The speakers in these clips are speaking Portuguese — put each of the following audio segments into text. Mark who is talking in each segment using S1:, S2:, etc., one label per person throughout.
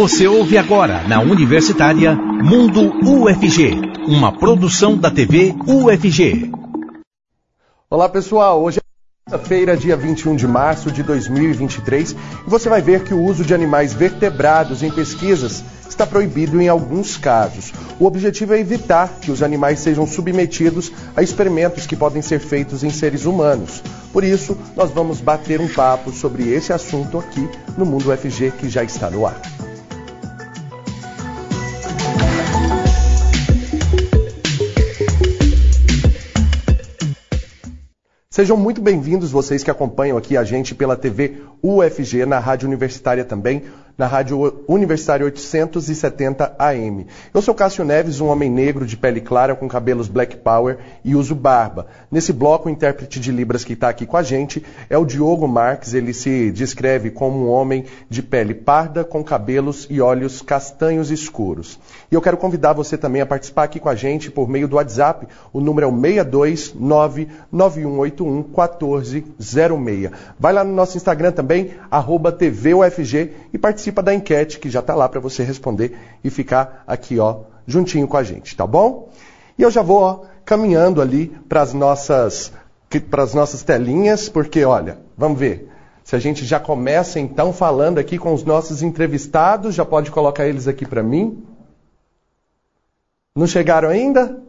S1: Você ouve agora na Universitária Mundo UFG, uma produção da TV UFG.
S2: Olá pessoal, hoje é quinta-feira, dia 21 de março de 2023, e você vai ver que o uso de animais vertebrados em pesquisas está proibido em alguns casos. O objetivo é evitar que os animais sejam submetidos a experimentos que podem ser feitos em seres humanos. Por isso, nós vamos bater um papo sobre esse assunto aqui no Mundo UFG que já está no ar. Sejam muito bem-vindos vocês que acompanham aqui a gente pela TV UFG, na Rádio Universitária também, na Rádio Universitária 870 AM. Eu sou Cássio Neves, um homem negro de pele clara com cabelos black power e uso barba. Nesse bloco, o intérprete de Libras que está aqui com a gente é o Diogo Marques. Ele se descreve como um homem de pele parda com cabelos e olhos castanhos escuros. E eu quero convidar você também a participar aqui com a gente por meio do WhatsApp. O número é o 62991811406. Vai lá no nosso Instagram também, arroba TVUFG e participe participa da enquete que já está lá para você responder e ficar aqui, ó, juntinho com a gente, tá bom? E eu já vou ó, caminhando ali para as nossas para as nossas telinhas, porque olha, vamos ver. Se a gente já começa então falando aqui com os nossos entrevistados, já pode colocar eles aqui para mim. Não chegaram ainda?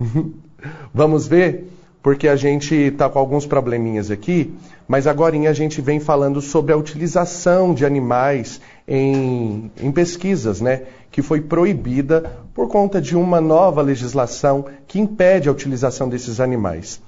S2: Vamos ver, porque a gente está com alguns probleminhas aqui. Mas agora a gente vem falando sobre a utilização de animais em, em pesquisas, né? Que foi proibida por conta de uma nova legislação que impede a utilização desses animais.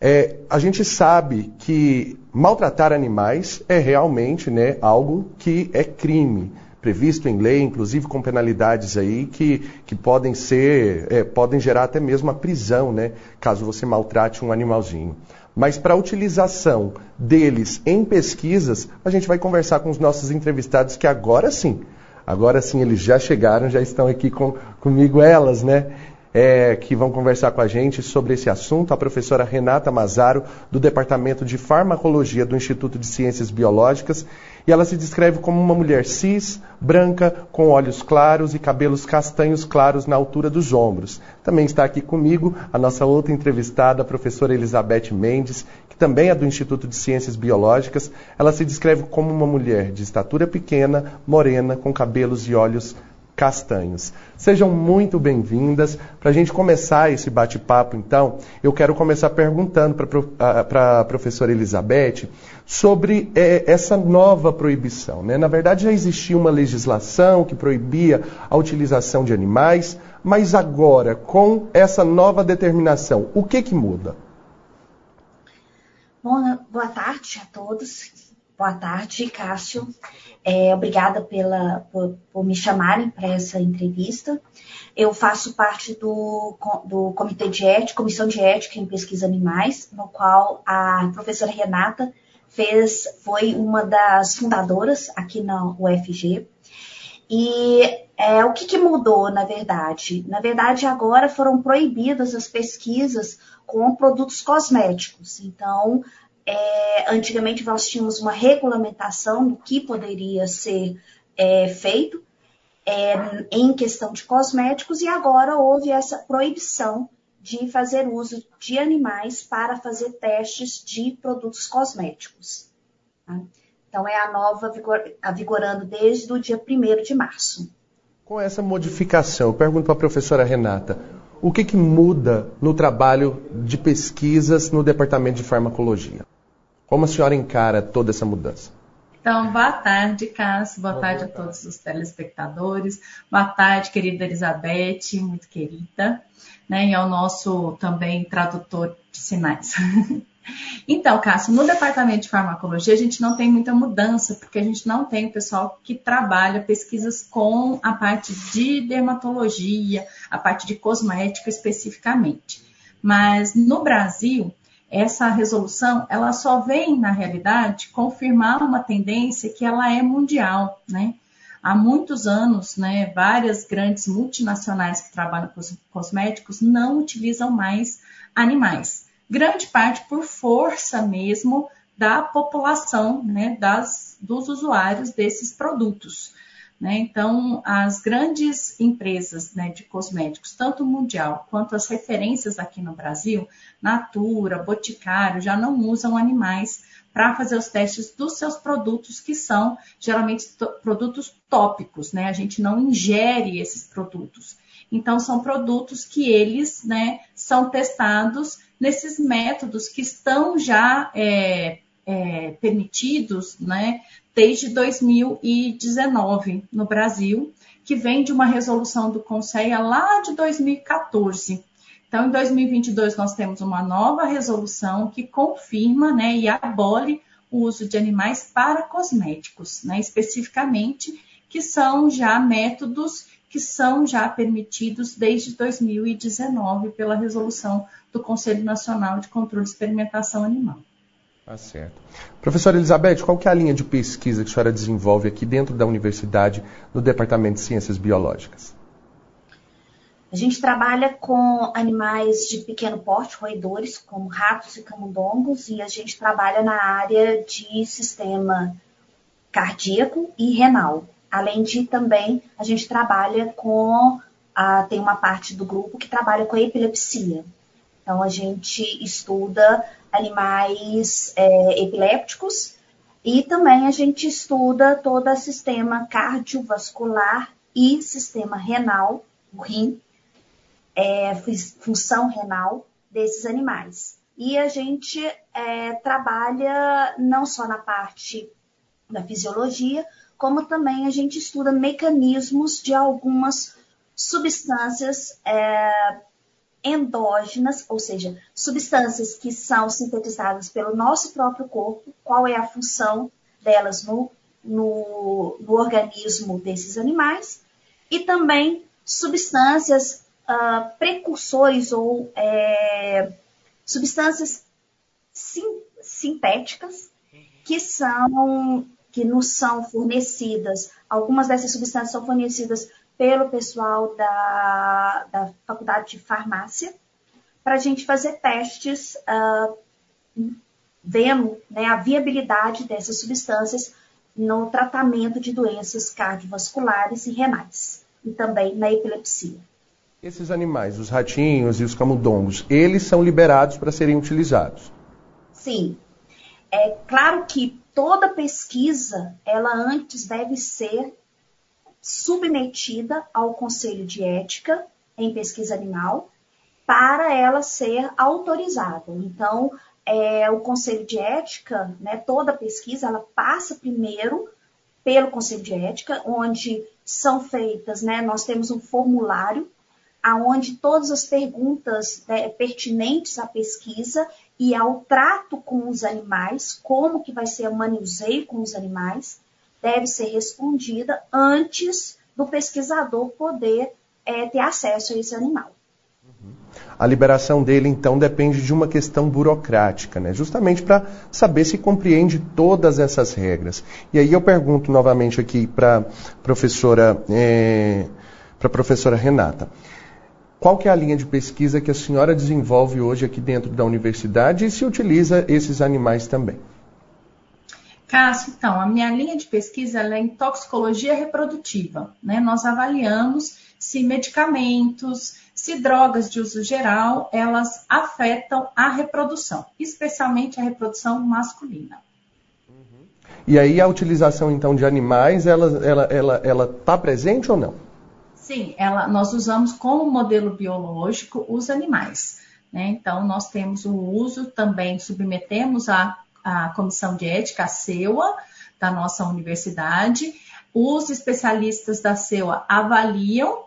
S2: É, a gente sabe que maltratar animais é realmente né, algo que é crime, previsto em lei, inclusive com penalidades aí que, que podem ser, é, podem gerar até mesmo a prisão, né, caso você maltrate um animalzinho. Mas para a utilização deles em pesquisas, a gente vai conversar com os nossos entrevistados que agora sim, agora sim eles já chegaram, já estão aqui com, comigo elas, né? é, que vão conversar com a gente sobre esse assunto, a professora Renata Mazaro, do Departamento de Farmacologia do Instituto de Ciências Biológicas, e ela se descreve como uma mulher cis, branca, com olhos claros e cabelos castanhos claros na altura dos ombros. Também está aqui comigo a nossa outra entrevistada, a professora Elizabeth Mendes, que também é do Instituto de Ciências Biológicas. Ela se descreve como uma mulher de estatura pequena, morena, com cabelos e olhos castanhos. Sejam muito bem-vindas. Para a gente começar esse bate-papo, então, eu quero começar perguntando para a professora Elizabeth sobre é, essa nova proibição. Né? Na verdade, já existia uma legislação que proibia a utilização de animais, mas agora, com essa nova determinação, o que, que muda?
S3: Bom, boa tarde a todos. Boa tarde, Cássio. É, obrigada pela, por, por me chamarem para essa entrevista. Eu faço parte do, do Comitê de Ética, Comissão de Ética em Pesquisa Animais, no qual a professora Renata fez, foi uma das fundadoras aqui na UFG. E é, o que, que mudou, na verdade? Na verdade, agora foram proibidas as pesquisas com produtos cosméticos. Então, é, antigamente nós tínhamos uma regulamentação do que poderia ser é, feito é, em questão de cosméticos e agora houve essa proibição de fazer uso de animais para fazer testes de produtos cosméticos. Tá? Então é a nova vigor, a vigorando desde o dia 1 de março.
S2: Com essa modificação, eu pergunto para a professora Renata, o que, que muda no trabalho de pesquisas no Departamento de Farmacologia? Como a senhora encara toda essa mudança?
S4: Então, boa tarde, Cássio. Boa, boa tarde boa a todos os telespectadores. Boa tarde, querida Elizabeth, muito querida. Né, e ao nosso também tradutor de sinais. Então, Cássio, no departamento de farmacologia a gente não tem muita mudança, porque a gente não tem o pessoal que trabalha pesquisas com a parte de dermatologia, a parte de cosmética especificamente. Mas no Brasil, essa resolução ela só vem, na realidade, confirmar uma tendência que ela é mundial, né? Há muitos anos, né, várias grandes multinacionais que trabalham com cosméticos não utilizam mais animais. Grande parte por força mesmo da população, né, das, dos usuários desses produtos. Né? Então, as grandes empresas né, de cosméticos, tanto mundial quanto as referências aqui no Brasil, Natura, Boticário, já não usam animais para fazer os testes dos seus produtos, que são geralmente produtos tópicos, né? A gente não ingere esses produtos. Então, são produtos que eles né, são testados nesses métodos que estão já é, é, permitidos né, desde 2019 no Brasil, que vem de uma resolução do Conselho lá de 2014. Então, em 2022, nós temos uma nova resolução que confirma né, e abole o uso de animais para cosméticos, né, especificamente, que são já métodos que são já permitidos desde 2019 pela resolução do Conselho Nacional de Controle de Experimentação Animal.
S2: Tá certo. Professora Elizabeth, qual que é a linha de pesquisa que a senhora desenvolve aqui dentro da universidade, no Departamento de Ciências Biológicas?
S3: A gente trabalha com animais de pequeno porte, roedores, como ratos e camundongos, e a gente trabalha na área de sistema cardíaco e renal. Além de também, a gente trabalha com, a, tem uma parte do grupo que trabalha com a epilepsia. Então, a gente estuda animais é, epilépticos e também a gente estuda todo o sistema cardiovascular e sistema renal, o rim, é, função renal desses animais. E a gente é, trabalha não só na parte da fisiologia, como também a gente estuda mecanismos de algumas substâncias é, endógenas, ou seja, substâncias que são sintetizadas pelo nosso próprio corpo, qual é a função delas no, no, no organismo desses animais, e também substâncias uh, precursores ou é, substâncias sim, sintéticas que são que nos são fornecidas. Algumas dessas substâncias são fornecidas pelo pessoal da, da faculdade de farmácia para a gente fazer testes uh, vendo né, a viabilidade dessas substâncias no tratamento de doenças cardiovasculares e renais e também na epilepsia.
S2: Esses animais, os ratinhos e os camundongos, eles são liberados para serem utilizados?
S3: Sim. É claro que toda pesquisa, ela antes deve ser submetida ao Conselho de Ética em Pesquisa Animal para ela ser autorizada. Então, é, o Conselho de Ética, né, toda pesquisa, ela passa primeiro pelo Conselho de Ética, onde são feitas, né, nós temos um formulário aonde todas as perguntas né, pertinentes à pesquisa e ao trato com os animais, como que vai ser o manuseio com os animais, deve ser respondida antes do pesquisador poder é, ter acesso a esse animal.
S2: A liberação dele, então, depende de uma questão burocrática, né? justamente para saber se compreende todas essas regras. E aí eu pergunto novamente aqui para professora, é, a professora Renata. Qual que é a linha de pesquisa que a senhora desenvolve hoje aqui dentro da universidade e se utiliza esses animais também?
S4: Cássio, então, a minha linha de pesquisa é em toxicologia reprodutiva. Né? Nós avaliamos se medicamentos, se drogas de uso geral, elas afetam a reprodução, especialmente a reprodução masculina.
S2: Uhum. E aí a utilização, então, de animais, ela está ela, ela, ela tá presente ou não?
S4: Sim, ela, nós usamos como modelo biológico os animais. Né? Então, nós temos o uso também, submetemos a a comissão de ética, a CEUA, da nossa universidade. Os especialistas da CEUA avaliam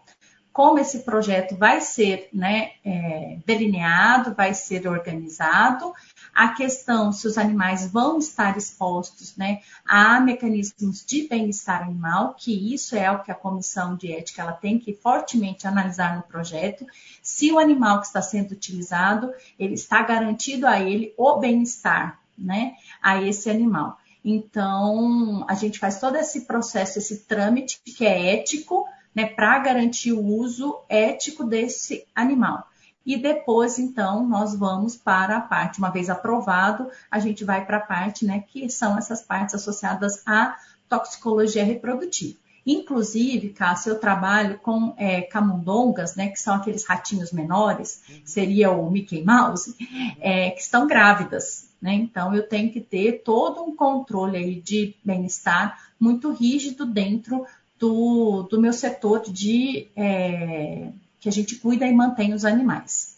S4: como esse projeto vai ser né, é, delineado, vai ser organizado, a questão se os animais vão estar expostos né, a mecanismos de bem-estar animal, que isso é o que a comissão de ética ela tem que fortemente analisar no projeto, se o animal que está sendo utilizado, ele está garantido a ele o bem-estar né, a esse animal. Então, a gente faz todo esse processo, esse trâmite que é ético, né, para garantir o uso ético desse animal. e depois, então, nós vamos para a parte, uma vez aprovado, a gente vai para a parte, né, que são essas partes associadas à toxicologia reprodutiva. Inclusive, Cássio, eu trabalho com é, camundongas, né, que são aqueles ratinhos menores, seria o Mickey Mouse, é, que estão grávidas. Né? Então, eu tenho que ter todo um controle aí de bem-estar muito rígido dentro do, do meu setor de é, que a gente cuida e mantém os animais.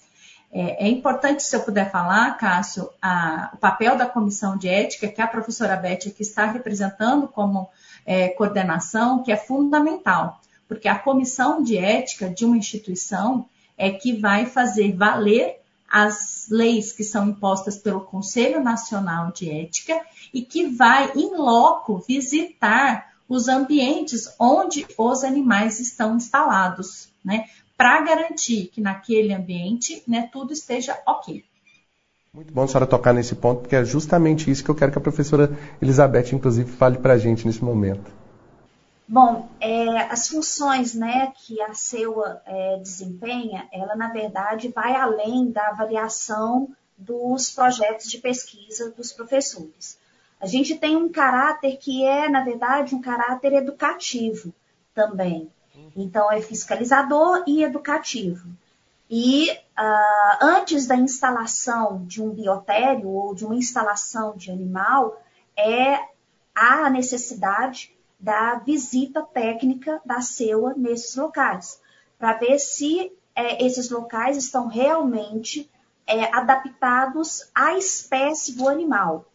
S4: É, é, importante, se eu puder falar, Cássio, a, o papel da comissão de ética, que a professora Beth aqui está representando como é, coordenação, que é fundamental, porque a comissão de ética de uma instituição é que vai fazer valer as leis que são impostas pelo Conselho Nacional de Ética e que vai, em loco, visitar os ambientes onde os animais estão instalados, né? Para garantir que naquele ambiente né, tudo esteja ok.
S2: Muito bom a senhora tocar nesse ponto, porque é justamente isso que eu quero que a professora Elizabeth, inclusive, fale para a gente nesse momento.
S3: Bom, é, as funções né, que a CEUA é, desempenha, ela, na verdade, vai além da avaliação dos projetos de pesquisa dos professores. A gente tem um caráter que é, na verdade, um caráter educativo também. Então, é fiscalizador e educativo. E uh, antes da instalação de um biotério ou de uma instalação de animal, é a necessidade da visita técnica da CEUA nesses locais, para ver se é, esses locais estão realmente é, adaptados à espécie do animal.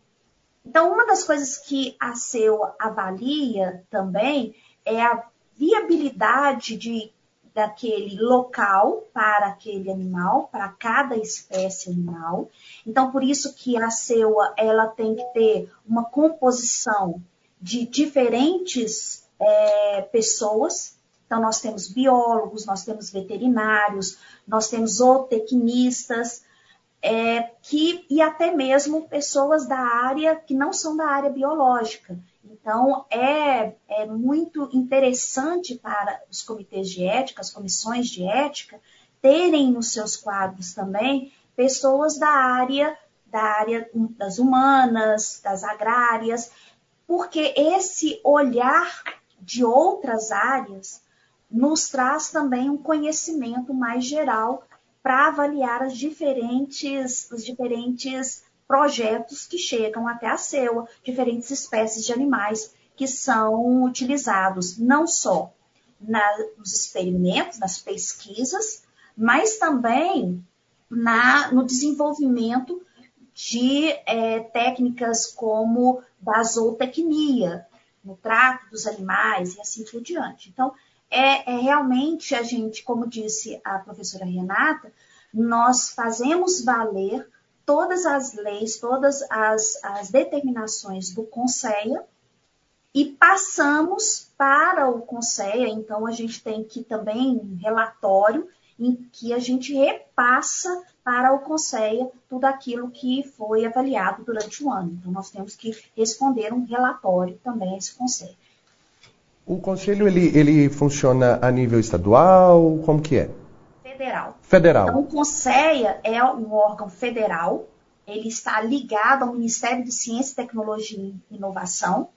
S3: Então, uma das coisas que a CEUA avalia também é a viabilidade de daquele local para aquele animal, para cada espécie animal. Então, por isso que a CEUA ela tem que ter uma composição de diferentes é, pessoas. Então, nós temos biólogos, nós temos veterinários, nós temos zootecnistas, é, que, e até mesmo pessoas da área que não são da área biológica. Então, é, é muito interessante para os comitês de ética, as comissões de ética, terem nos seus quadros também pessoas da área da área das humanas, das agrárias, porque esse olhar de outras áreas nos traz também um conhecimento mais geral para avaliar as diferentes, os diferentes projetos que chegam até a CEUA, diferentes espécies de animais que são utilizados não só na, nos experimentos, nas pesquisas, mas também na, no desenvolvimento de é, técnicas como da zootecnia, no trato dos animais e assim por diante. Então, é, é realmente a gente, como disse a professora Renata, nós fazemos valer todas as leis, todas as, as determinações do Conselho e passamos para o Conselho, então a gente tem que também um relatório em que a gente repassa para o Conselho tudo aquilo que foi avaliado durante o ano. Então nós temos que responder um relatório também a esse Conselho.
S2: O conselho ele, ele funciona a nível estadual? Como que é?
S3: Federal.
S2: Federal.
S3: Então, o Conselho é um órgão federal, ele está ligado ao Ministério de Ciência, Tecnologia e Inovação.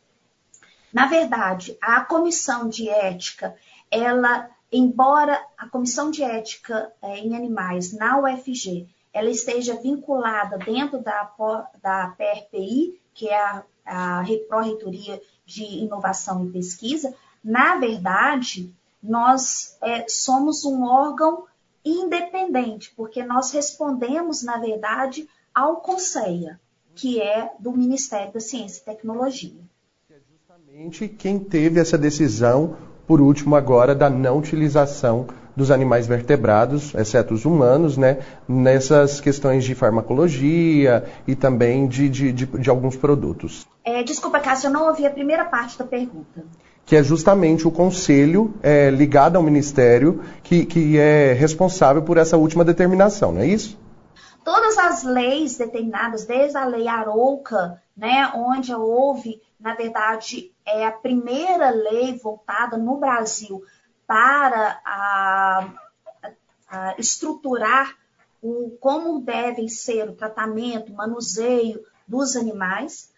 S3: Na verdade, a comissão de ética, ela, embora a comissão de ética é, em animais na UFG, ela esteja vinculada dentro da, da PRPI, que é a, a Pró-Reitoria de inovação e pesquisa, na verdade, nós é, somos um órgão independente, porque nós respondemos, na verdade, ao Conselho, que é do Ministério da Ciência e Tecnologia.
S2: É justamente quem teve essa decisão, por último agora, da não utilização dos animais vertebrados, exceto os humanos, né, nessas questões de farmacologia e também de, de, de, de alguns produtos.
S3: É, desculpa, Cássio, eu não ouvi a primeira parte da pergunta.
S2: Que é justamente o conselho é, ligado ao ministério que, que é responsável por essa última determinação, não é isso?
S3: Todas as leis determinadas, desde a lei Arouca, né, onde houve, na verdade, é a primeira lei voltada no Brasil para a, a estruturar o, como deve ser o tratamento, manuseio dos animais,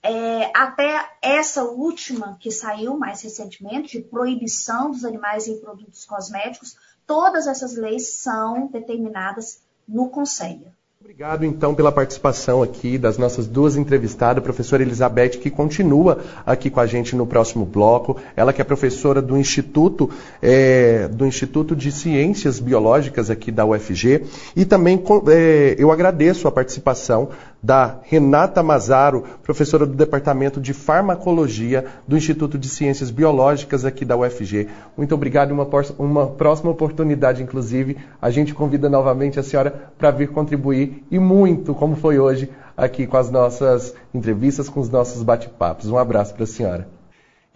S3: é, até essa última que saiu mais recentemente, de proibição dos animais em produtos cosméticos, todas essas leis são determinadas no Conselho.
S2: Obrigado, então, pela participação aqui das nossas duas entrevistadas, a professora Elizabeth, que continua aqui com a gente no próximo bloco. Ela que é professora do Instituto, é, do Instituto de Ciências Biológicas aqui da UFG. E também é, eu agradeço a participação da Renata Mazaro, professora do Departamento de Farmacologia do Instituto de Ciências Biológicas aqui da UFG. Muito obrigado. Uma, uma próxima oportunidade, inclusive, a gente convida novamente a senhora para vir contribuir e muito, como foi hoje, aqui com as nossas entrevistas, com os nossos bate-papos. Um abraço para a senhora.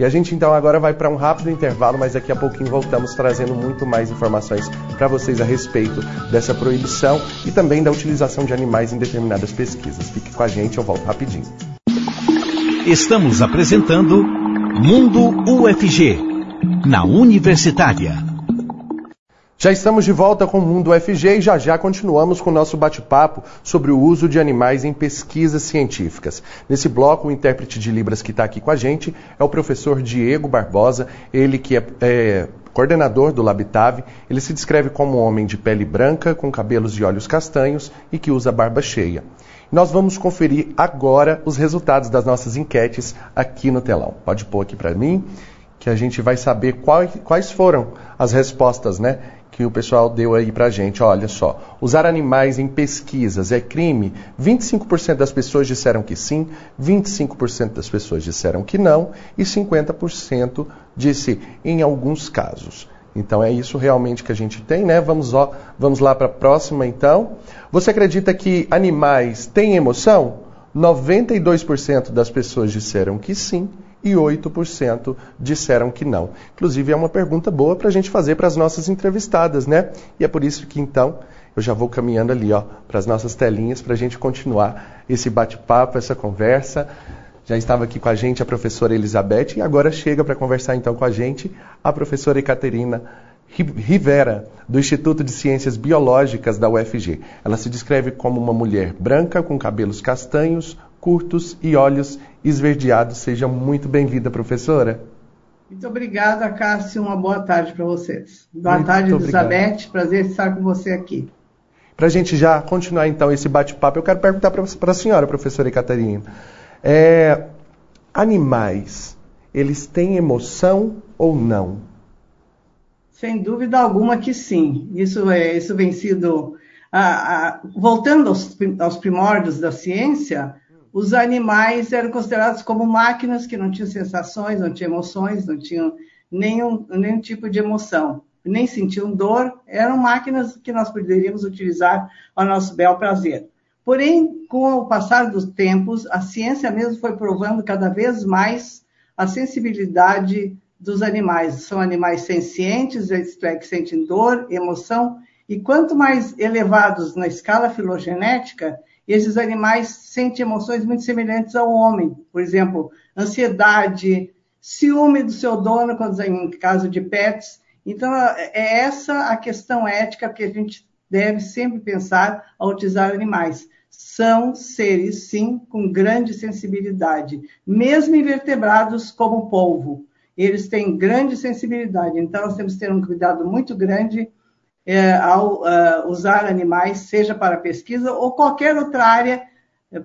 S2: E a gente então agora vai para um rápido intervalo, mas daqui a pouquinho voltamos trazendo muito mais informações para vocês a respeito dessa proibição e também da utilização de animais em determinadas pesquisas. Fique com a gente, eu volto rapidinho.
S1: Estamos apresentando Mundo UFG, na Universitária.
S2: Já estamos de volta com o Mundo UFG e já já continuamos com o nosso bate-papo sobre o uso de animais em pesquisas científicas. Nesse bloco, o intérprete de Libras que está aqui com a gente é o professor Diego Barbosa, ele que é, é coordenador do Labitave. Ele se descreve como um homem de pele branca, com cabelos e olhos castanhos e que usa barba cheia. Nós vamos conferir agora os resultados das nossas enquetes aqui no telão. Pode pôr aqui para mim, que a gente vai saber quais, quais foram as respostas, né? Que o pessoal deu aí pra gente. Olha só, usar animais em pesquisas é crime? 25% das pessoas disseram que sim, 25% das pessoas disseram que não e 50% disse em alguns casos. Então é isso realmente que a gente tem, né? Vamos, ó, vamos lá para a próxima então. Você acredita que animais têm emoção? 92% das pessoas disseram que sim e 8% disseram que não. Inclusive, é uma pergunta boa para a gente fazer para as nossas entrevistadas, né? E é por isso que, então, eu já vou caminhando ali ó, para as nossas telinhas para a gente continuar esse bate-papo, essa conversa. Já estava aqui com a gente a professora Elizabeth e agora chega para conversar então com a gente a professora Ecaterina Rivera, do Instituto de Ciências Biológicas da UFG. Ela se descreve como uma mulher branca com cabelos castanhos, curtos e olhos esverdeados. Seja muito bem-vinda, professora.
S5: Muito obrigada, Cássio. Uma boa tarde para vocês. Boa muito tarde, Elizabeth. Prazer estar com você aqui.
S2: Para a gente já continuar então esse bate-papo, eu quero perguntar para a senhora, professora Catarina. É, animais, eles têm emoção ou não?
S5: Sem dúvida alguma que sim. Isso, é, isso vem sido. Voltando aos, aos primórdios da ciência, os animais eram considerados como máquinas que não tinham sensações, não tinham emoções, não tinham nenhum, nenhum tipo de emoção, nem sentiam dor, eram máquinas que nós poderíamos utilizar ao nosso bel prazer. Porém, com o passar dos tempos, a ciência mesmo foi provando cada vez mais a sensibilidade dos animais. São animais sencientes, isto é, que sentem dor, emoção, e quanto mais elevados na escala filogenética, e esses animais sentem emoções muito semelhantes ao homem. Por exemplo, ansiedade, ciúme do seu dono, quando em caso de pets. Então, é essa a questão ética que a gente deve sempre pensar ao utilizar animais. São seres, sim, com grande sensibilidade, mesmo invertebrados como o polvo. Eles têm grande sensibilidade, então nós temos que ter um cuidado muito grande é, ao uh, usar animais, seja para pesquisa ou qualquer outra área,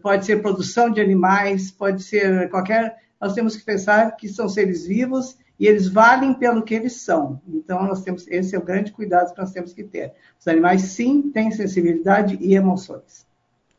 S5: pode ser produção de animais, pode ser qualquer. Nós temos que pensar que são seres vivos e eles valem pelo que eles são. Então, nós temos, esse é o grande cuidado que nós temos que ter. Os animais, sim, têm sensibilidade e emoções.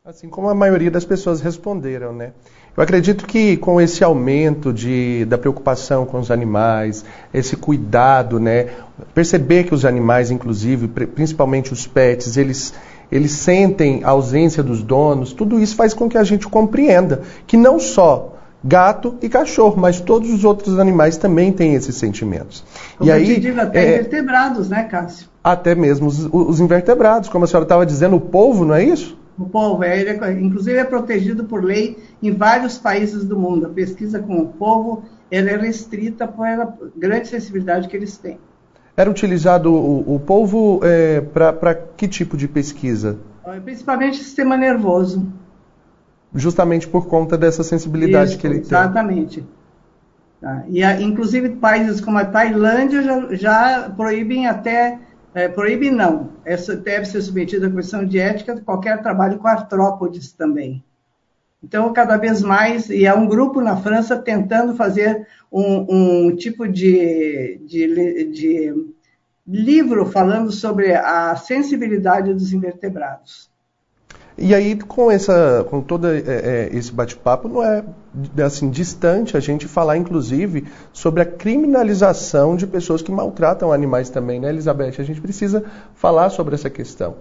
S2: Assim como a maioria das pessoas responderam, né? Eu acredito que com esse aumento de, da preocupação com os animais, esse cuidado, né, perceber que os animais, inclusive, principalmente os pets, eles, eles sentem a ausência dos donos, tudo isso faz com que a gente compreenda que não só gato e cachorro, mas todos os outros animais também têm esses sentimentos.
S5: Como e aí, digo, até é, invertebrados, né, Cássio?
S2: Até mesmo os, os invertebrados, como a senhora estava dizendo, o polvo, não é isso?
S5: O polvo, ele é, inclusive é protegido por lei em vários países do mundo. A pesquisa com o polvo ela é restrita pela grande sensibilidade que eles têm.
S2: Era utilizado o, o polvo é, para que tipo de pesquisa?
S5: Principalmente sistema nervoso.
S2: Justamente por conta dessa sensibilidade
S5: Isso,
S2: que ele
S5: exatamente.
S2: tem.
S5: Exatamente. Tá. E, inclusive, países como a Tailândia já, já proíbem até é, proíbe não. Essa deve ser submetida à comissão de ética qualquer trabalho com artrópodes também. Então, cada vez mais, e é um grupo na França tentando fazer um, um tipo de, de, de, livro falando sobre a sensibilidade dos invertebrados.
S2: E aí, com, essa, com todo é, é, esse bate-papo, não é assim distante a gente falar, inclusive, sobre a criminalização de pessoas que maltratam animais também, né, Elizabeth? A gente precisa falar sobre essa questão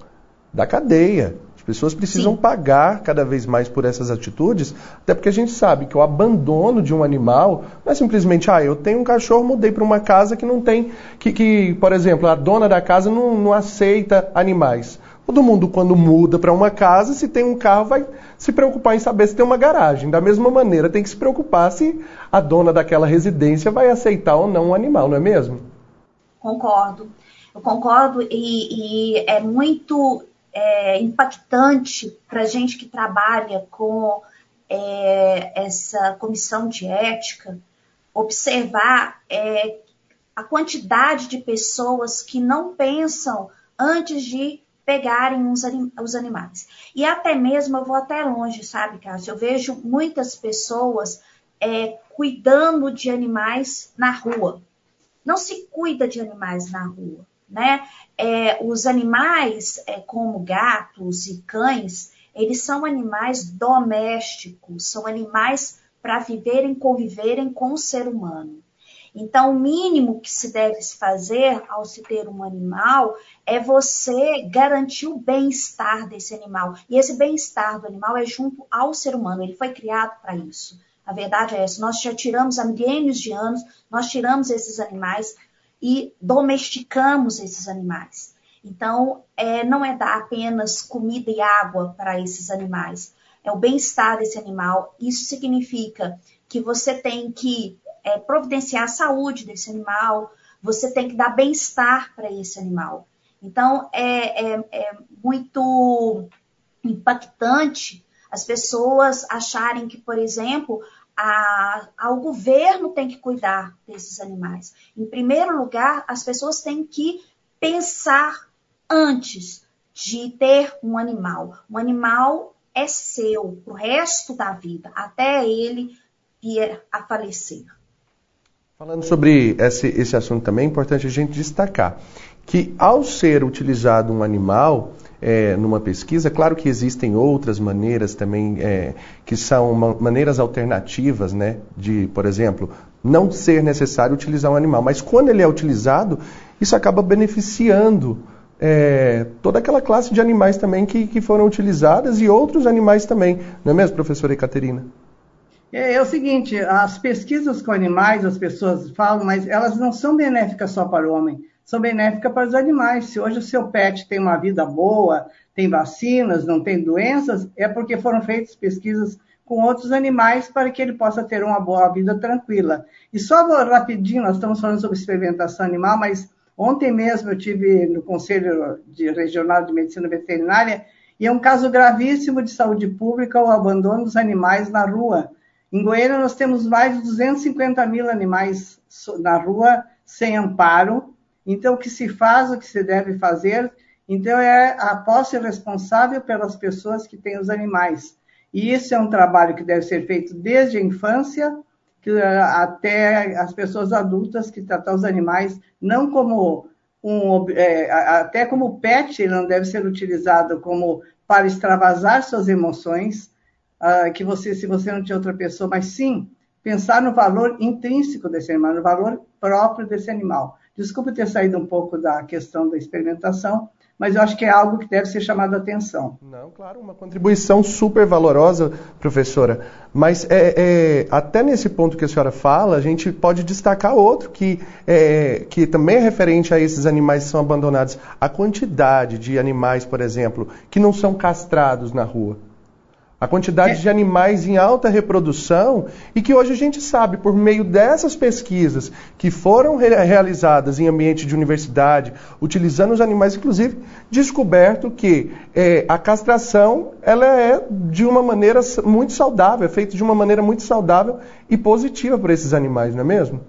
S2: da cadeia. As pessoas precisam Sim. pagar cada vez mais por essas atitudes, até porque a gente sabe que o abandono de um animal não é simplesmente, ah, eu tenho um cachorro, mudei para uma casa que não tem, que, que, por exemplo, a dona da casa não, não aceita animais. Todo mundo, quando muda para uma casa, se tem um carro, vai se preocupar em saber se tem uma garagem. Da mesma maneira, tem que se preocupar se a dona daquela residência vai aceitar ou não o animal, não é mesmo?
S3: Concordo. Eu concordo e, e é muito é, impactante para gente que trabalha com é, essa comissão de ética observar é, a quantidade de pessoas que não pensam antes de pegarem os, os animais. E até mesmo, eu vou até longe, sabe, Cássio? Eu vejo muitas pessoas é, cuidando de animais na rua. Não se cuida de animais na rua, né? É, os animais, é, como gatos e cães, eles são animais domésticos, são animais para viverem, conviverem com o ser humano. Então, o mínimo que se deve fazer ao se ter um animal é você garantir o bem-estar desse animal. E esse bem-estar do animal é junto ao ser humano, ele foi criado para isso. A verdade é essa. Nós já tiramos há milênios de anos, nós tiramos esses animais e domesticamos esses animais. Então, é, não é dar apenas comida e água para esses animais, é o bem-estar desse animal. Isso significa que você tem que é, providenciar a saúde desse animal, você tem que dar bem-estar para esse animal. Então, é, é, é, muito impactante as pessoas acharem que, por exemplo, a, a, o governo tem que cuidar desses animais. Em primeiro lugar, as pessoas têm que pensar antes de ter um animal. Um animal é seu o resto da vida, até ele vir a falecer.
S2: Falando sobre esse, esse assunto também, é importante a gente destacar que ao ser utilizado um animal é, numa pesquisa, claro que existem outras maneiras também é, que são maneiras alternativas, né, de, por exemplo, não ser necessário utilizar um animal, mas quando ele é utilizado, isso acaba beneficiando é, toda aquela classe de animais também que, que foram utilizadas e outros animais também, não é mesmo, professora Ecaterina?
S5: É, é, o seguinte, as pesquisas com animais, as pessoas falam, mas elas não são benéficas só para o homem, são benéficas para os animais. Se hoje o seu pet tem uma vida boa, tem vacinas, não tem doenças, é porque foram feitas pesquisas com outros animais para que ele possa ter uma boa vida tranquila. E só rapidinho, nós estamos falando sobre experimentação animal, mas ontem mesmo eu tive no Conselho de Regional de Medicina Veterinária e é um caso gravíssimo de saúde pública o abandono dos animais na rua. Em Goiânia, nós temos mais de 250 mil animais na rua sem amparo. Então, o que se faz, o que se deve fazer, então é a posse responsável pelas pessoas que têm os animais. E isso é um trabalho que deve ser feito desde a infância até as pessoas adultas que tratam os animais não como um, é, até como pet, ele não deve ser utilizado como para extravasar suas emoções, uh, que você, se você não tinha outra pessoa, mas sim pensar no valor intrínseco desse animal, no valor próprio desse animal. Desculpe ter saído um pouco da questão da experimentação, mas eu acho que é algo que deve ser chamado a atenção.
S2: Não, claro, uma contribuição super valorosa, professora. Mas é, é, até nesse ponto que a senhora fala, a gente pode destacar outro que, é, que também é referente a esses animais que são abandonados. A quantidade de animais, por exemplo, que não são castrados na rua. A quantidade é. de animais em alta reprodução e que hoje a gente sabe, por meio dessas pesquisas que foram re realizadas em ambiente de universidade, utilizando os animais, inclusive, descoberto que é, a castração ela é de uma maneira muito saudável, é feita de uma maneira muito saudável e positiva para esses animais, não é mesmo?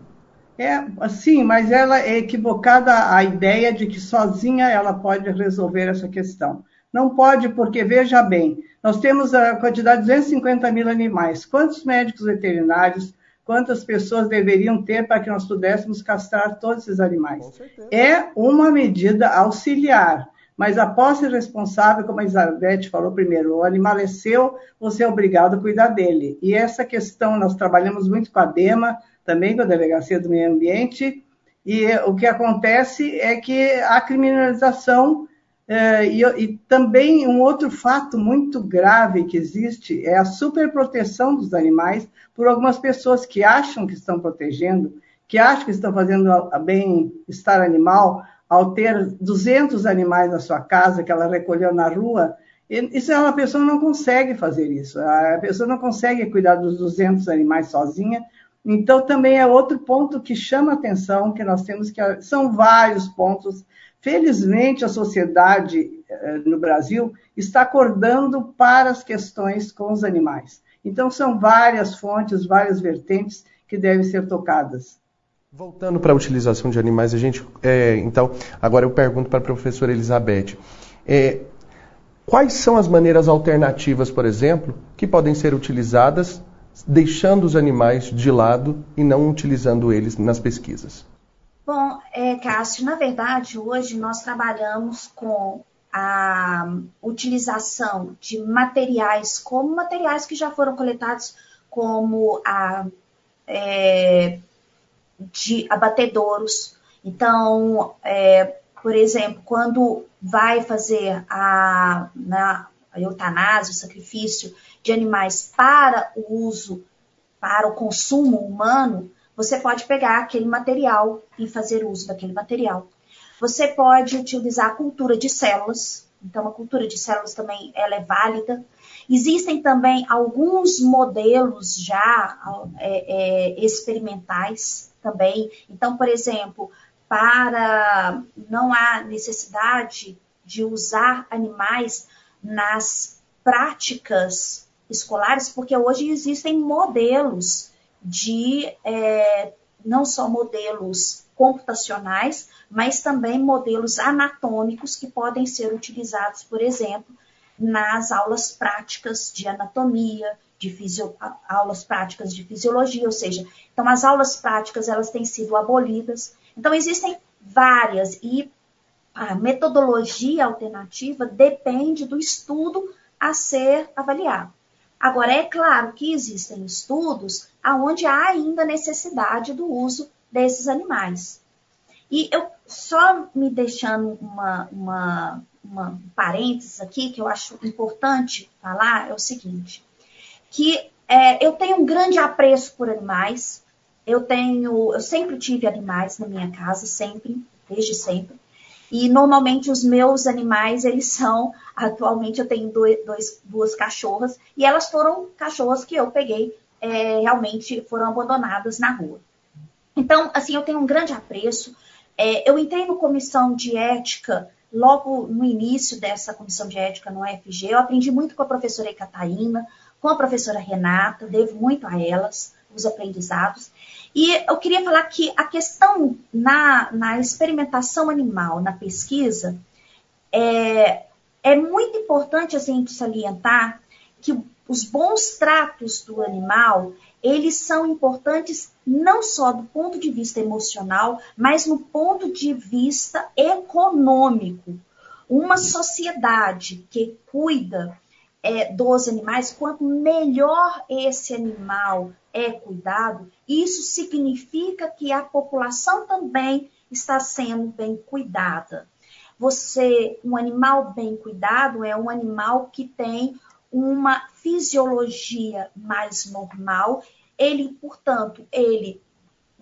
S5: É, sim, mas ela é equivocada a ideia de que sozinha ela pode resolver essa questão. Não pode, porque veja bem, nós temos a quantidade de 250 mil animais. Quantos médicos veterinários, quantas pessoas deveriam ter para que nós pudéssemos castrar todos esses animais? É uma medida auxiliar. Mas a posse responsável, como a Elizabeth falou primeiro, o animal é seu, você é obrigado a cuidar dele. E essa questão, nós trabalhamos muito com a DEMA, também com a Delegacia do Meio Ambiente, e o que acontece é que a criminalização é, e, e, também um outro fato muito grave que existe é a superproteção dos animais por algumas pessoas que acham que estão protegendo, que acham que estão fazendo bem-estar animal ao ter 200 animais na sua casa que ela recolheu na rua. Isso é uma pessoa não consegue fazer isso. A pessoa não consegue cuidar dos 200 animais sozinha. Então também é outro ponto que chama atenção que nós temos que são vários pontos Felizmente, a sociedade eh, no Brasil está acordando para as questões com os animais. Então, são várias fontes, várias vertentes que devem ser tocadas.
S2: Voltando para a utilização de animais, a gente, é, então, agora eu pergunto para a professora Elizabeth, é, quais são as maneiras alternativas, por exemplo, que podem ser utilizadas deixando os animais de lado e não utilizando eles nas pesquisas?
S3: Bom, é, Cássio, na verdade, hoje nós trabalhamos com a utilização de materiais, como materiais que já foram coletados, como a, é, de abatedouros. Então, é, por exemplo, quando vai fazer a, na, a eutanásia, o sacrifício de animais para o uso, para o consumo humano, você pode pegar aquele material e fazer uso daquele material. Você pode utilizar a cultura de células, então a cultura de células também ela é válida. Existem também alguns modelos já é, é, experimentais também. Então, por exemplo, para não há necessidade de usar animais nas práticas escolares, porque hoje existem modelos de é, não só modelos computacionais, mas também modelos anatômicos que podem ser utilizados, por exemplo, nas aulas práticas de anatomia, de fisio... aulas práticas de fisiologia, ou seja, então as aulas práticas elas têm sido abolidas. Então existem várias e a metodologia alternativa depende do estudo a ser avaliado. Agora, é claro que existem estudos onde há ainda necessidade do uso desses animais. E eu só me deixando uma, uma, uma parênteses aqui, que eu acho importante falar, é o seguinte, que é, eu tenho um grande apreço por animais, eu tenho, eu sempre tive animais na minha casa, sempre, desde sempre. E normalmente os meus animais, eles são, atualmente eu tenho dois, dois, duas cachorras, e elas foram cachorras que eu peguei, é, realmente foram abandonadas na rua. Então, assim, eu tenho um grande apreço. É, eu entrei no comissão de ética logo no início dessa comissão de ética no UFG. Eu aprendi muito com a professora Ecataína, com a professora Renata, devo muito a elas, os aprendizados. E eu queria falar que a questão na, na experimentação animal, na pesquisa, é, é muito importante a gente salientar que os bons tratos do animal, eles são importantes não só do ponto de vista emocional, mas no ponto de vista econômico. Uma sociedade que cuida é, dos animais, quanto melhor esse animal é cuidado, isso significa que a população também está sendo bem cuidada. Você, um animal bem cuidado é um animal que tem uma fisiologia mais normal, ele, portanto, ele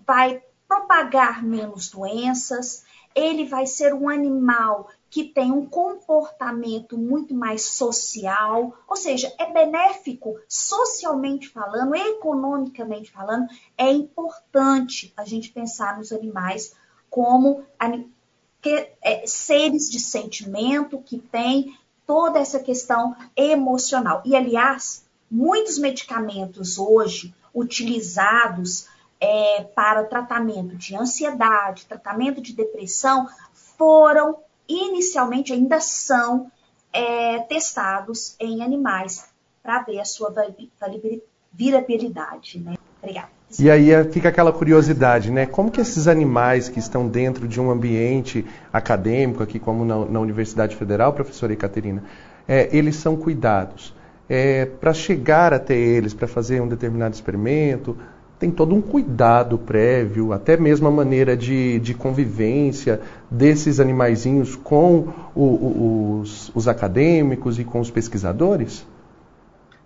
S3: vai propagar menos doenças, ele vai ser um animal que tem um comportamento muito mais social, ou seja, é benéfico socialmente falando, economicamente falando, é importante a gente pensar nos animais como é, seres de sentimento que têm toda essa questão emocional. E, aliás, muitos medicamentos hoje utilizados é, para tratamento de ansiedade, tratamento de depressão, foram inicialmente, ainda são é, testados em animais para ver a sua virabilidade. Né? Obrigada.
S2: E aí é, fica aquela curiosidade, né? Como que esses animais que estão dentro de um ambiente acadêmico, aqui como na, na Universidade Federal, professora Ecaterina, é, eles são cuidados? É, para chegar até eles, para fazer um determinado experimento, tem todo um cuidado prévio, até mesmo a maneira de, de convivência desses animaizinhos com o, o, os, os acadêmicos e com os pesquisadores?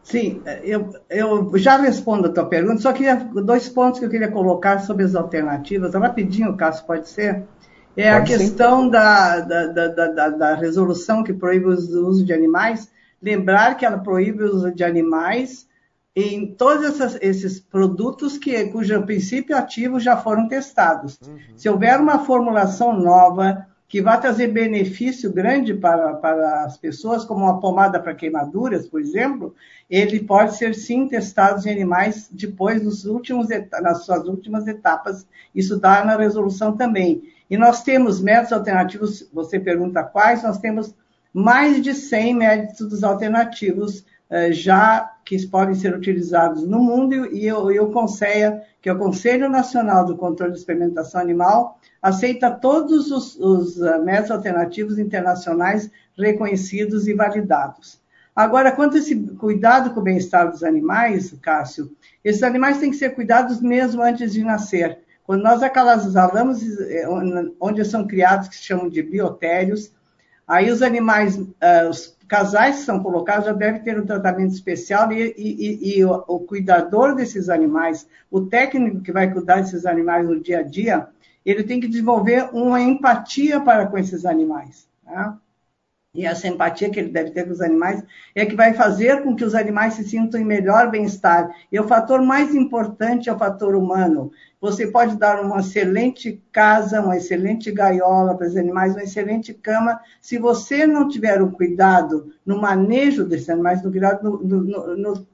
S5: Sim, eu, eu já respondo a tua pergunta, só queria dois pontos que eu queria colocar sobre as alternativas, rapidinho, Cássio, pode ser? É pode a questão da, da, da, da, resolução que proíbe o uso de animais, lembrar que ela proíbe o uso de animais em todos essas, esses produtos que, cujo princípio ativo já foram testados. Uhum. Se houver uma formulação nova que vai trazer benefício grande para, para as pessoas, como uma pomada para queimaduras, por exemplo, ele pode ser sim testado em animais depois nos últimos, nas suas últimas etapas. Isso dá na resolução também. E nós temos métodos alternativos, você pergunta quais, nós temos mais de 100 métodos alternativos já que podem ser utilizados no mundo e, o CONSEA, que é o Conselho Nacional do Controle de Experimentação Animal, aceita todos os, os eh, métodos alternativos internacionais reconhecidos e validados. Agora, quanto a esse cuidado com o bem-estar dos animais, Cássio, esses animais têm que ser cuidados mesmo antes de nascer. Quando nós acasalamos, eh, onde são criados, que se chamam de biotérios, aí os animais, os casais que são colocados já devem ter um tratamento especial e, e, e o, o, cuidador desses animais, o técnico que vai cuidar desses animais no dia a dia, ele tem que desenvolver uma empatia para com esses animais. Tá? E essa empatia que ele deve ter com os animais é que vai fazer com que os animais se sintam em melhor bem-estar. E o fator mais importante é o fator humano. Você pode dar uma excelente casa, uma excelente gaiola para os animais, uma excelente cama. Se você não tiver o cuidado no manejo desses animais, no cuidado no, no, no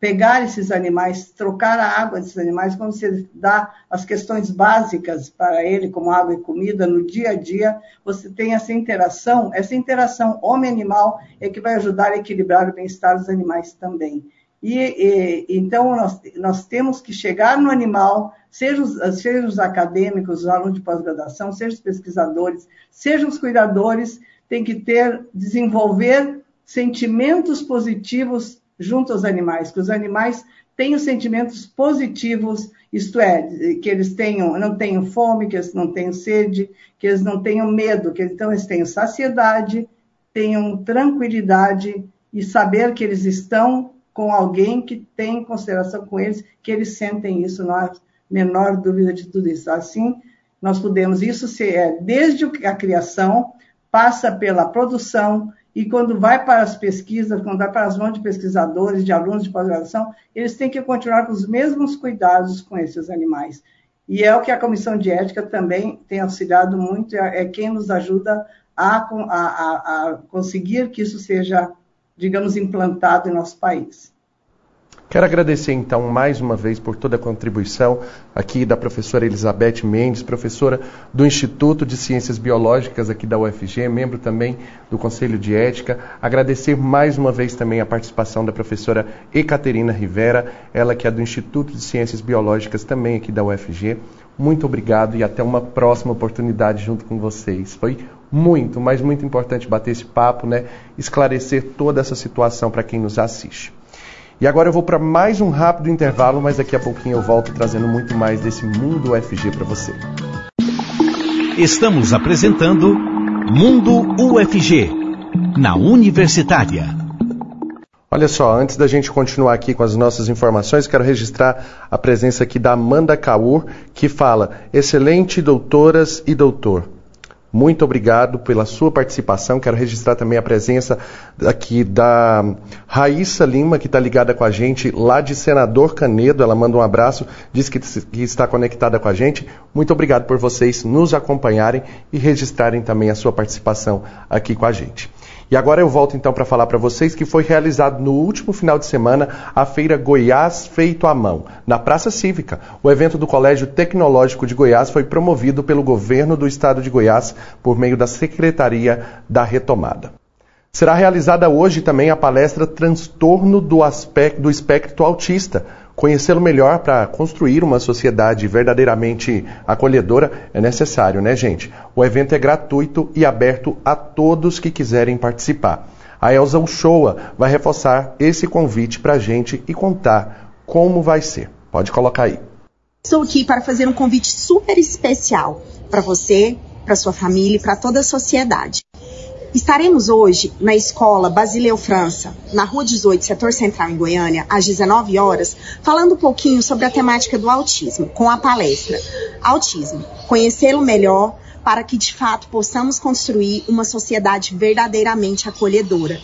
S5: pegar esses animais, trocar a água desses animais, quando você dá as questões básicas para ele, como água e comida, no dia a dia, você tem essa interação, essa interação homem-animal é que vai ajudar a equilibrar o bem-estar dos animais também. E, e, então, nós, nós temos que chegar no animal, sejam os, seja os acadêmicos, os alunos de pós-graduação, sejam os pesquisadores, sejam os cuidadores, tem que ter, desenvolver sentimentos positivos junto aos animais, que os animais tenham sentimentos positivos, isto é, que eles tenham, não tenham fome, que eles não tenham sede, que eles não tenham medo, que então eles tenham saciedade, tenham tranquilidade e saber que eles estão com alguém que tem consideração com eles, que eles sentem isso, não há menor dúvida de tudo isso. Assim, nós podemos, isso ser, é, desde a criação, passa pela produção, e quando vai para as pesquisas, quando vai para as mãos de pesquisadores, de alunos de pós-graduação, eles têm que continuar com os mesmos cuidados com esses animais. E é o que a Comissão de Ética também tem auxiliado muito, é, é quem nos ajuda a, a, a conseguir que isso seja digamos, implantado em nosso país.
S2: Quero agradecer então mais uma vez por toda a contribuição aqui da professora Elizabeth Mendes, professora do Instituto de Ciências Biológicas aqui da UFG, membro também do Conselho de Ética. Agradecer mais uma vez também a participação da professora Ecaterina Rivera, ela que é do Instituto de Ciências Biológicas também aqui da UFG. Muito obrigado e até uma próxima oportunidade junto com vocês. Foi muito, mas muito importante bater esse papo, né? Esclarecer toda essa situação para quem nos assiste. E agora eu vou para mais um rápido intervalo, mas daqui a pouquinho eu volto trazendo muito mais desse mundo UFG para você.
S1: Estamos apresentando Mundo UFG, na Universitária.
S2: Olha só, antes da gente continuar aqui com as nossas informações, quero registrar a presença aqui da Amanda Kaur, que fala: excelente doutoras e doutor. Muito obrigado pela sua participação. Quero registrar também a presença aqui da Raíssa Lima, que está ligada com a gente lá de Senador Canedo. Ela manda um abraço, diz que, que está conectada com a gente. Muito obrigado por vocês nos acompanharem e registrarem também a sua participação aqui com a gente. E agora eu volto então para falar para vocês que foi realizado no último final de semana a feira Goiás Feito à Mão, na Praça Cívica. O evento do Colégio Tecnológico de Goiás foi promovido pelo governo do estado de Goiás por meio da Secretaria da Retomada. Será realizada hoje também a palestra Transtorno do, aspecto, do Espectro Autista, Conhecê-lo melhor para construir uma sociedade verdadeiramente acolhedora é necessário, né, gente? O evento é gratuito e aberto a todos que quiserem participar. A Elza Uchoa vai reforçar esse convite para a gente e contar como vai ser. Pode colocar aí.
S6: Estou aqui para fazer um convite super especial para você, para sua família e para toda a sociedade. Estaremos hoje na escola Basileu França, na Rua 18, setor central em Goiânia, às 19 horas, falando um pouquinho sobre a temática do autismo, com a palestra Autismo, conhecê-lo melhor para que de fato possamos construir uma sociedade verdadeiramente acolhedora.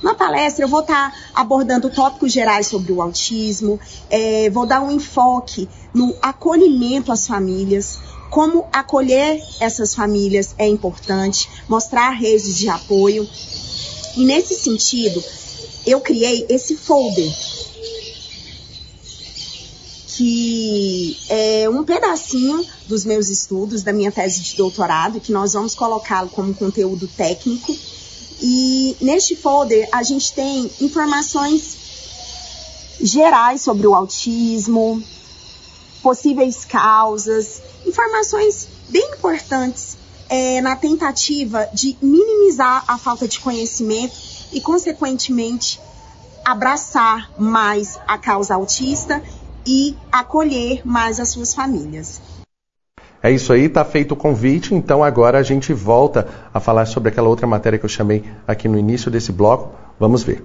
S6: Na palestra eu vou estar abordando tópicos gerais sobre o autismo, é, vou dar um enfoque no acolhimento às famílias, como acolher essas famílias é importante, mostrar redes de apoio. E nesse sentido, eu criei esse folder que é um pedacinho dos meus estudos, da minha tese de doutorado, que nós vamos colocá-lo como conteúdo técnico. E neste folder a gente tem informações gerais sobre o autismo, possíveis causas, informações bem importantes é, na tentativa de minimizar a falta de conhecimento e, consequentemente, abraçar mais a causa autista e acolher mais as suas famílias.
S2: É isso aí, está feito o convite, então agora a gente volta a falar sobre aquela outra matéria que eu chamei aqui no início desse bloco. Vamos ver.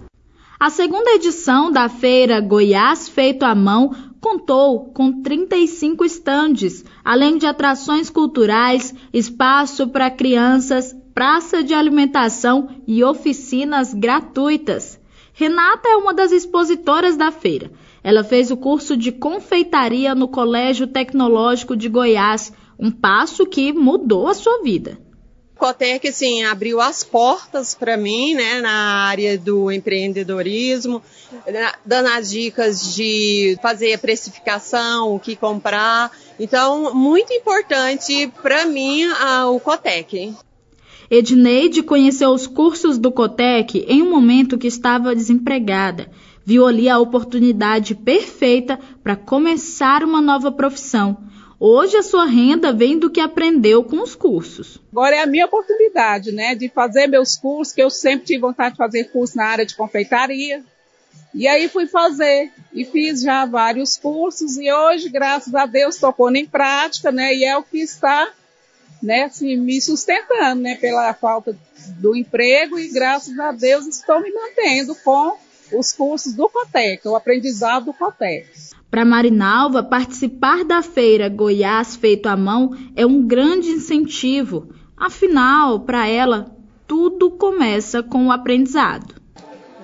S7: A segunda edição da feira Goiás Feito à Mão contou com 35 estandes, além de atrações culturais, espaço para crianças, praça de alimentação e oficinas gratuitas. Renata é uma das expositoras da feira. Ela fez o curso de confeitaria no Colégio Tecnológico de Goiás, um passo que mudou a sua vida.
S8: Cotec assim abriu as portas para mim, né, na área do empreendedorismo, dando as dicas de fazer a precificação, o que comprar. Então, muito importante para mim a, o Cotec.
S7: Edneide conheceu os cursos do Cotec em um momento que estava desempregada. Viu ali a oportunidade perfeita para começar uma nova profissão Hoje a sua renda vem do que aprendeu com os cursos.
S9: Agora é a minha oportunidade, né, de fazer meus cursos, que eu sempre tive vontade de fazer curso na área de confeitaria. E aí fui fazer e fiz já vários cursos e hoje, graças a Deus, pondo em prática, né, e é o que está, né, assim, me sustentando, né, pela falta do emprego e graças a Deus estou me mantendo com os cursos do Cotec, o aprendizado do Cotec.
S7: Para Marinalva, participar da feira Goiás feito à mão é um grande incentivo. Afinal, para ela, tudo começa com o aprendizado.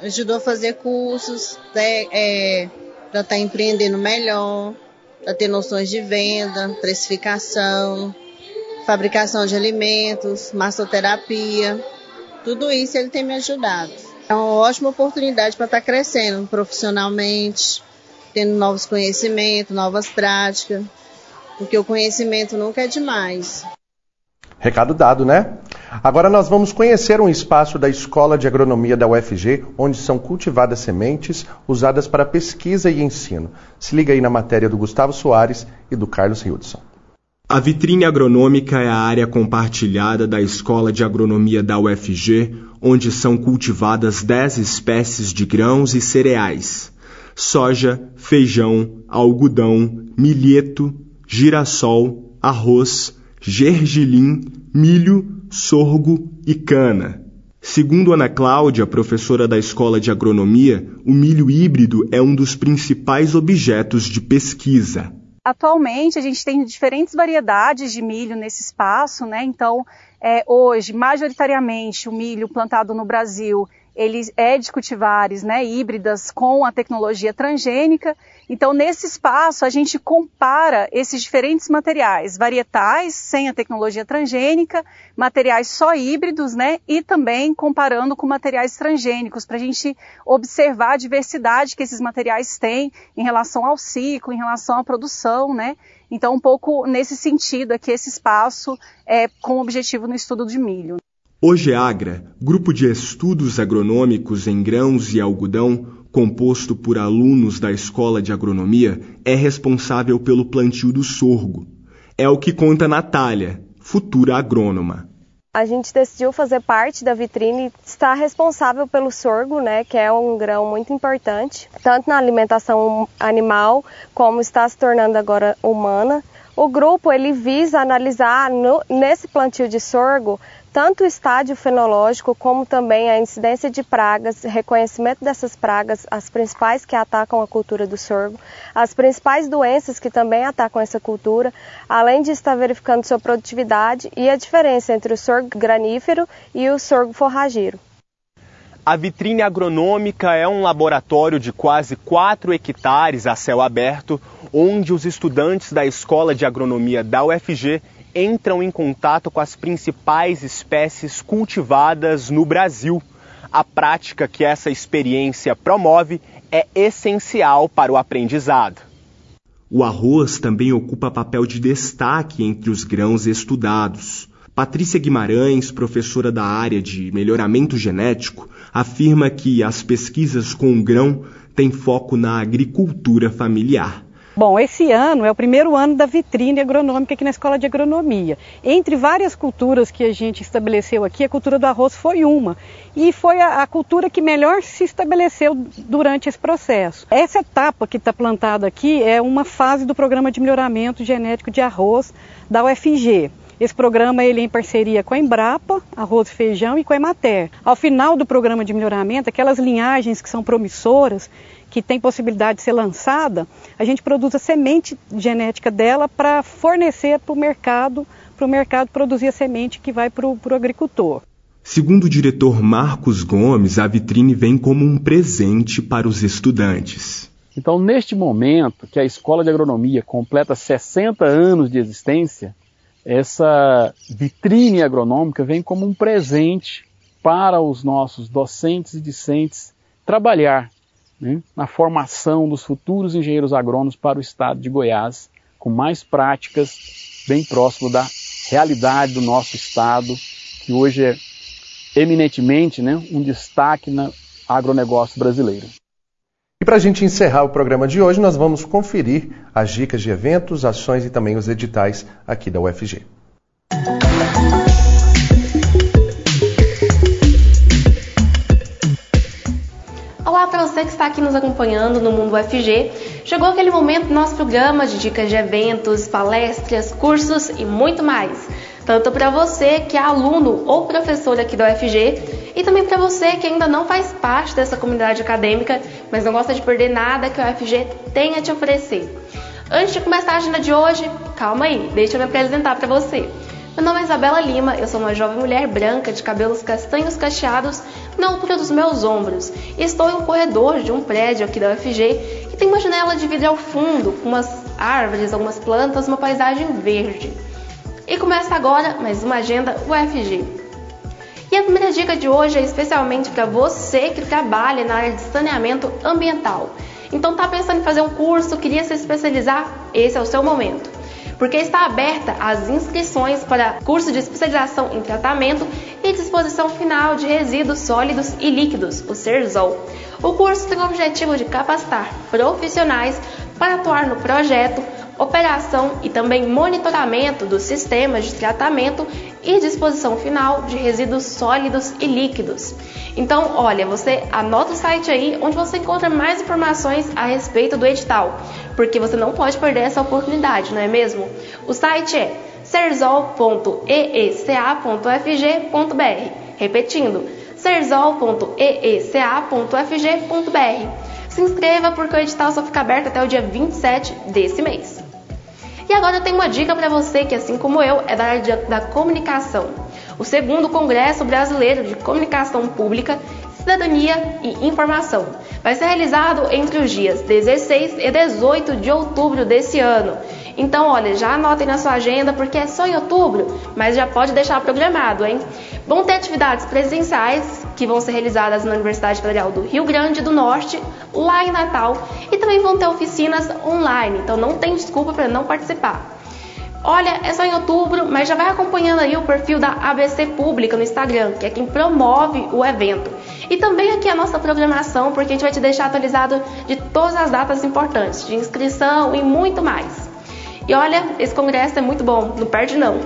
S10: Ajudou a fazer cursos né, é, para estar tá empreendendo melhor, para ter noções de venda, precificação, fabricação de alimentos, massoterapia. Tudo isso ele tem me ajudado. É uma ótima oportunidade para estar tá crescendo profissionalmente, tendo novos conhecimentos, novas práticas, porque o conhecimento nunca é demais.
S2: Recado dado, né? Agora nós vamos conhecer um espaço da Escola de Agronomia da UFG, onde são cultivadas sementes usadas para pesquisa e ensino. Se liga aí na matéria do Gustavo Soares e do Carlos Hildson.
S11: A vitrine agronômica é a área compartilhada da Escola de Agronomia da UFG, onde são cultivadas 10 espécies de grãos e cereais soja, feijão, algodão, milheto, girassol, arroz, gergelim, milho, sorgo e cana. Segundo Ana Cláudia, professora da Escola de Agronomia, o milho híbrido é um dos principais objetos de pesquisa.
S12: Atualmente a gente tem diferentes variedades de milho nesse espaço, né? Então, é, hoje, majoritariamente, o milho plantado no Brasil ele é de cultivares né, híbridas com a tecnologia transgênica. Então, nesse espaço, a gente compara esses diferentes materiais, varietais sem a tecnologia transgênica, materiais só híbridos, né, e também comparando com materiais transgênicos, para a gente observar a diversidade que esses materiais têm em relação ao ciclo, em relação à produção, né. Então, um pouco nesse sentido aqui, esse espaço é com objetivo no estudo de milho.
S11: O GEAGRA, grupo de estudos agronômicos em grãos e algodão, composto por alunos da Escola de Agronomia, é responsável pelo plantio do sorgo. É o que conta Natália, futura agrônoma.
S13: A gente decidiu fazer parte da vitrine, estar responsável pelo sorgo, né, que é um grão muito importante, tanto na alimentação animal como está se tornando agora humana. O grupo ele visa analisar no, nesse plantio de sorgo tanto o estádio fenológico como também a incidência de pragas, reconhecimento dessas pragas, as principais que atacam a cultura do sorgo, as principais doenças que também atacam essa cultura, além de estar verificando sua produtividade e a diferença entre o sorgo granífero e o sorgo forrageiro.
S11: A vitrine agronômica é um laboratório de quase 4 hectares a céu aberto, onde os estudantes da Escola de Agronomia da UFG entram em contato com as principais espécies cultivadas no Brasil. A prática que essa experiência promove é essencial para o aprendizado. O arroz também ocupa papel de destaque entre os grãos estudados. Patrícia Guimarães, professora da área de melhoramento genético, afirma que as pesquisas com o grão têm foco na agricultura familiar.
S14: Bom, esse ano é o primeiro ano da vitrine agronômica aqui na Escola de Agronomia. Entre várias culturas que a gente estabeleceu aqui, a cultura do arroz foi uma. E foi a, a cultura que melhor se estabeleceu durante esse processo. Essa etapa que está plantada aqui é uma fase do programa de melhoramento genético de arroz da UFG. Esse programa ele é em parceria com a Embrapa, Arroz e Feijão e com a Emater. Ao final do programa de melhoramento, aquelas linhagens que são promissoras, que tem possibilidade de ser lançada, a gente produz a semente genética dela para fornecer para o mercado, para o mercado produzir a semente que vai para o agricultor.
S11: Segundo o diretor Marcos Gomes, a vitrine vem como um presente para os estudantes.
S15: Então, neste momento que a Escola de Agronomia completa 60 anos de existência, essa vitrine agronômica vem como um presente para os nossos docentes e discentes trabalhar né, na formação dos futuros engenheiros agrônomos para o estado de Goiás, com mais práticas bem próximo da realidade do nosso estado, que hoje é eminentemente né, um destaque no agronegócio brasileiro.
S2: E para a gente encerrar o programa de hoje, nós vamos conferir as dicas de eventos, ações e também os editais aqui da UFG.
S16: Você que está aqui nos acompanhando no Mundo UFG. Chegou aquele momento do nosso programa de dicas de eventos, palestras, cursos e muito mais. Tanto para você que é aluno ou professor aqui da UFG e também para você que ainda não faz parte dessa comunidade acadêmica, mas não gosta de perder nada que a UFG tem a te oferecer. Antes de começar a agenda de hoje, calma aí, deixa eu me apresentar para você. Meu nome é Isabela Lima, eu sou uma jovem mulher branca de cabelos castanhos cacheados na altura dos meus ombros. Estou em um corredor de um prédio aqui da UFG que tem uma janela de vidro ao fundo, com umas árvores, algumas plantas, uma paisagem verde. E começa agora mais uma agenda UFG. E a primeira dica de hoje é especialmente para você que trabalha na área de saneamento ambiental. Então tá pensando em fazer um curso, queria se especializar? Esse é o seu momento. Porque está aberta as inscrições para curso de especialização em tratamento e disposição final de resíduos sólidos e líquidos, o CERZOL. O curso tem o objetivo de capacitar profissionais para atuar no projeto, operação e também monitoramento dos sistemas de tratamento e disposição final de resíduos sólidos e líquidos. Então, olha, você anota o site aí onde você encontra mais informações a respeito do edital, porque você não pode perder essa oportunidade, não é mesmo? O site é cerzol.eeca.fg.br. Repetindo, cerzol.eeca.fg.br. Se inscreva porque o edital só fica aberto até o dia 27 desse mês. E agora eu tenho uma dica para você que, assim como eu, é da área da comunicação. O segundo Congresso Brasileiro de Comunicação Pública, Cidadania e Informação vai ser realizado entre os dias 16 e 18 de outubro desse ano. Então, olha, já anotem na sua agenda porque é só em outubro, mas já pode deixar programado, hein? Vão ter atividades presenciais que vão ser realizadas na Universidade Federal do Rio Grande do Norte, lá em Natal, e também vão ter oficinas online, então não tem desculpa para não participar. Olha, é só em outubro, mas já vai acompanhando aí o perfil da ABC Pública no Instagram, que é quem promove o evento. E também aqui a nossa programação, porque a gente vai te deixar atualizado de todas as datas importantes, de inscrição e muito mais. E olha, esse congresso é muito bom, não perde não.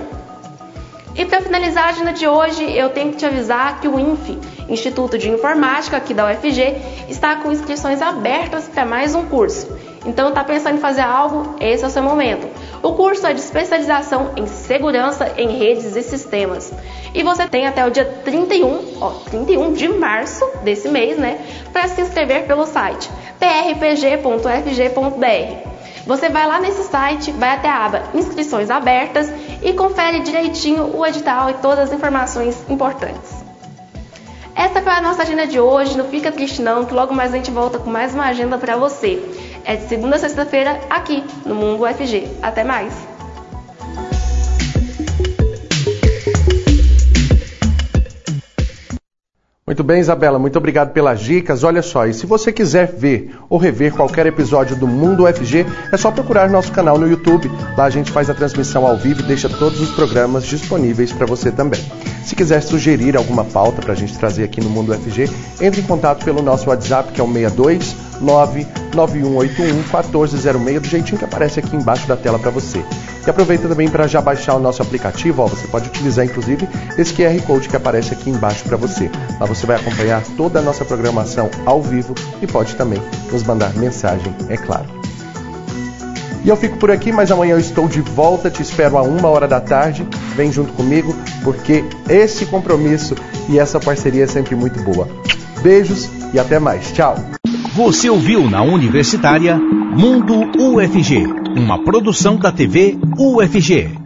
S16: E para finalizar a agenda de hoje, eu tenho que te avisar que o INFE, Instituto de Informática aqui da UFG, está com inscrições abertas para mais um curso. Então, está pensando em fazer algo? Esse é o seu momento. O curso é de especialização em segurança em redes e sistemas. E você tem até o dia 31, ó, 31 de março desse mês, né, para se inscrever pelo site prpg.fg.br. Você vai lá nesse site, vai até a aba Inscrições Abertas e confere direitinho o edital e todas as informações importantes. Essa foi a nossa agenda de hoje. Não fica triste não, que logo mais a gente volta com mais uma agenda para você. É de segunda a sexta-feira aqui no Mundo UFG. Até mais!
S2: Muito bem, Isabela, muito obrigado pelas dicas. Olha só, e se você quiser ver ou rever qualquer episódio do Mundo UFG, é só procurar nosso canal no YouTube. Lá a gente faz a transmissão ao vivo e deixa todos os programas disponíveis para você também. Se quiser sugerir alguma pauta para a gente trazer aqui no Mundo UFG, entre em contato pelo nosso WhatsApp, que é o 62 99181 1406, do jeitinho que aparece aqui embaixo da tela para você. E aproveita também para já baixar o nosso aplicativo, ó, você pode utilizar inclusive esse QR Code que aparece aqui embaixo para você. Lá você vai acompanhar toda a nossa programação ao vivo e pode também nos mandar mensagem, é claro. E eu fico por aqui, mas amanhã eu estou de volta, te espero a uma hora da tarde. Vem junto comigo, porque esse compromisso e essa parceria é sempre muito boa. Beijos e até mais. Tchau.
S1: Você ouviu na Universitária Mundo UFG, uma produção da TV UFG.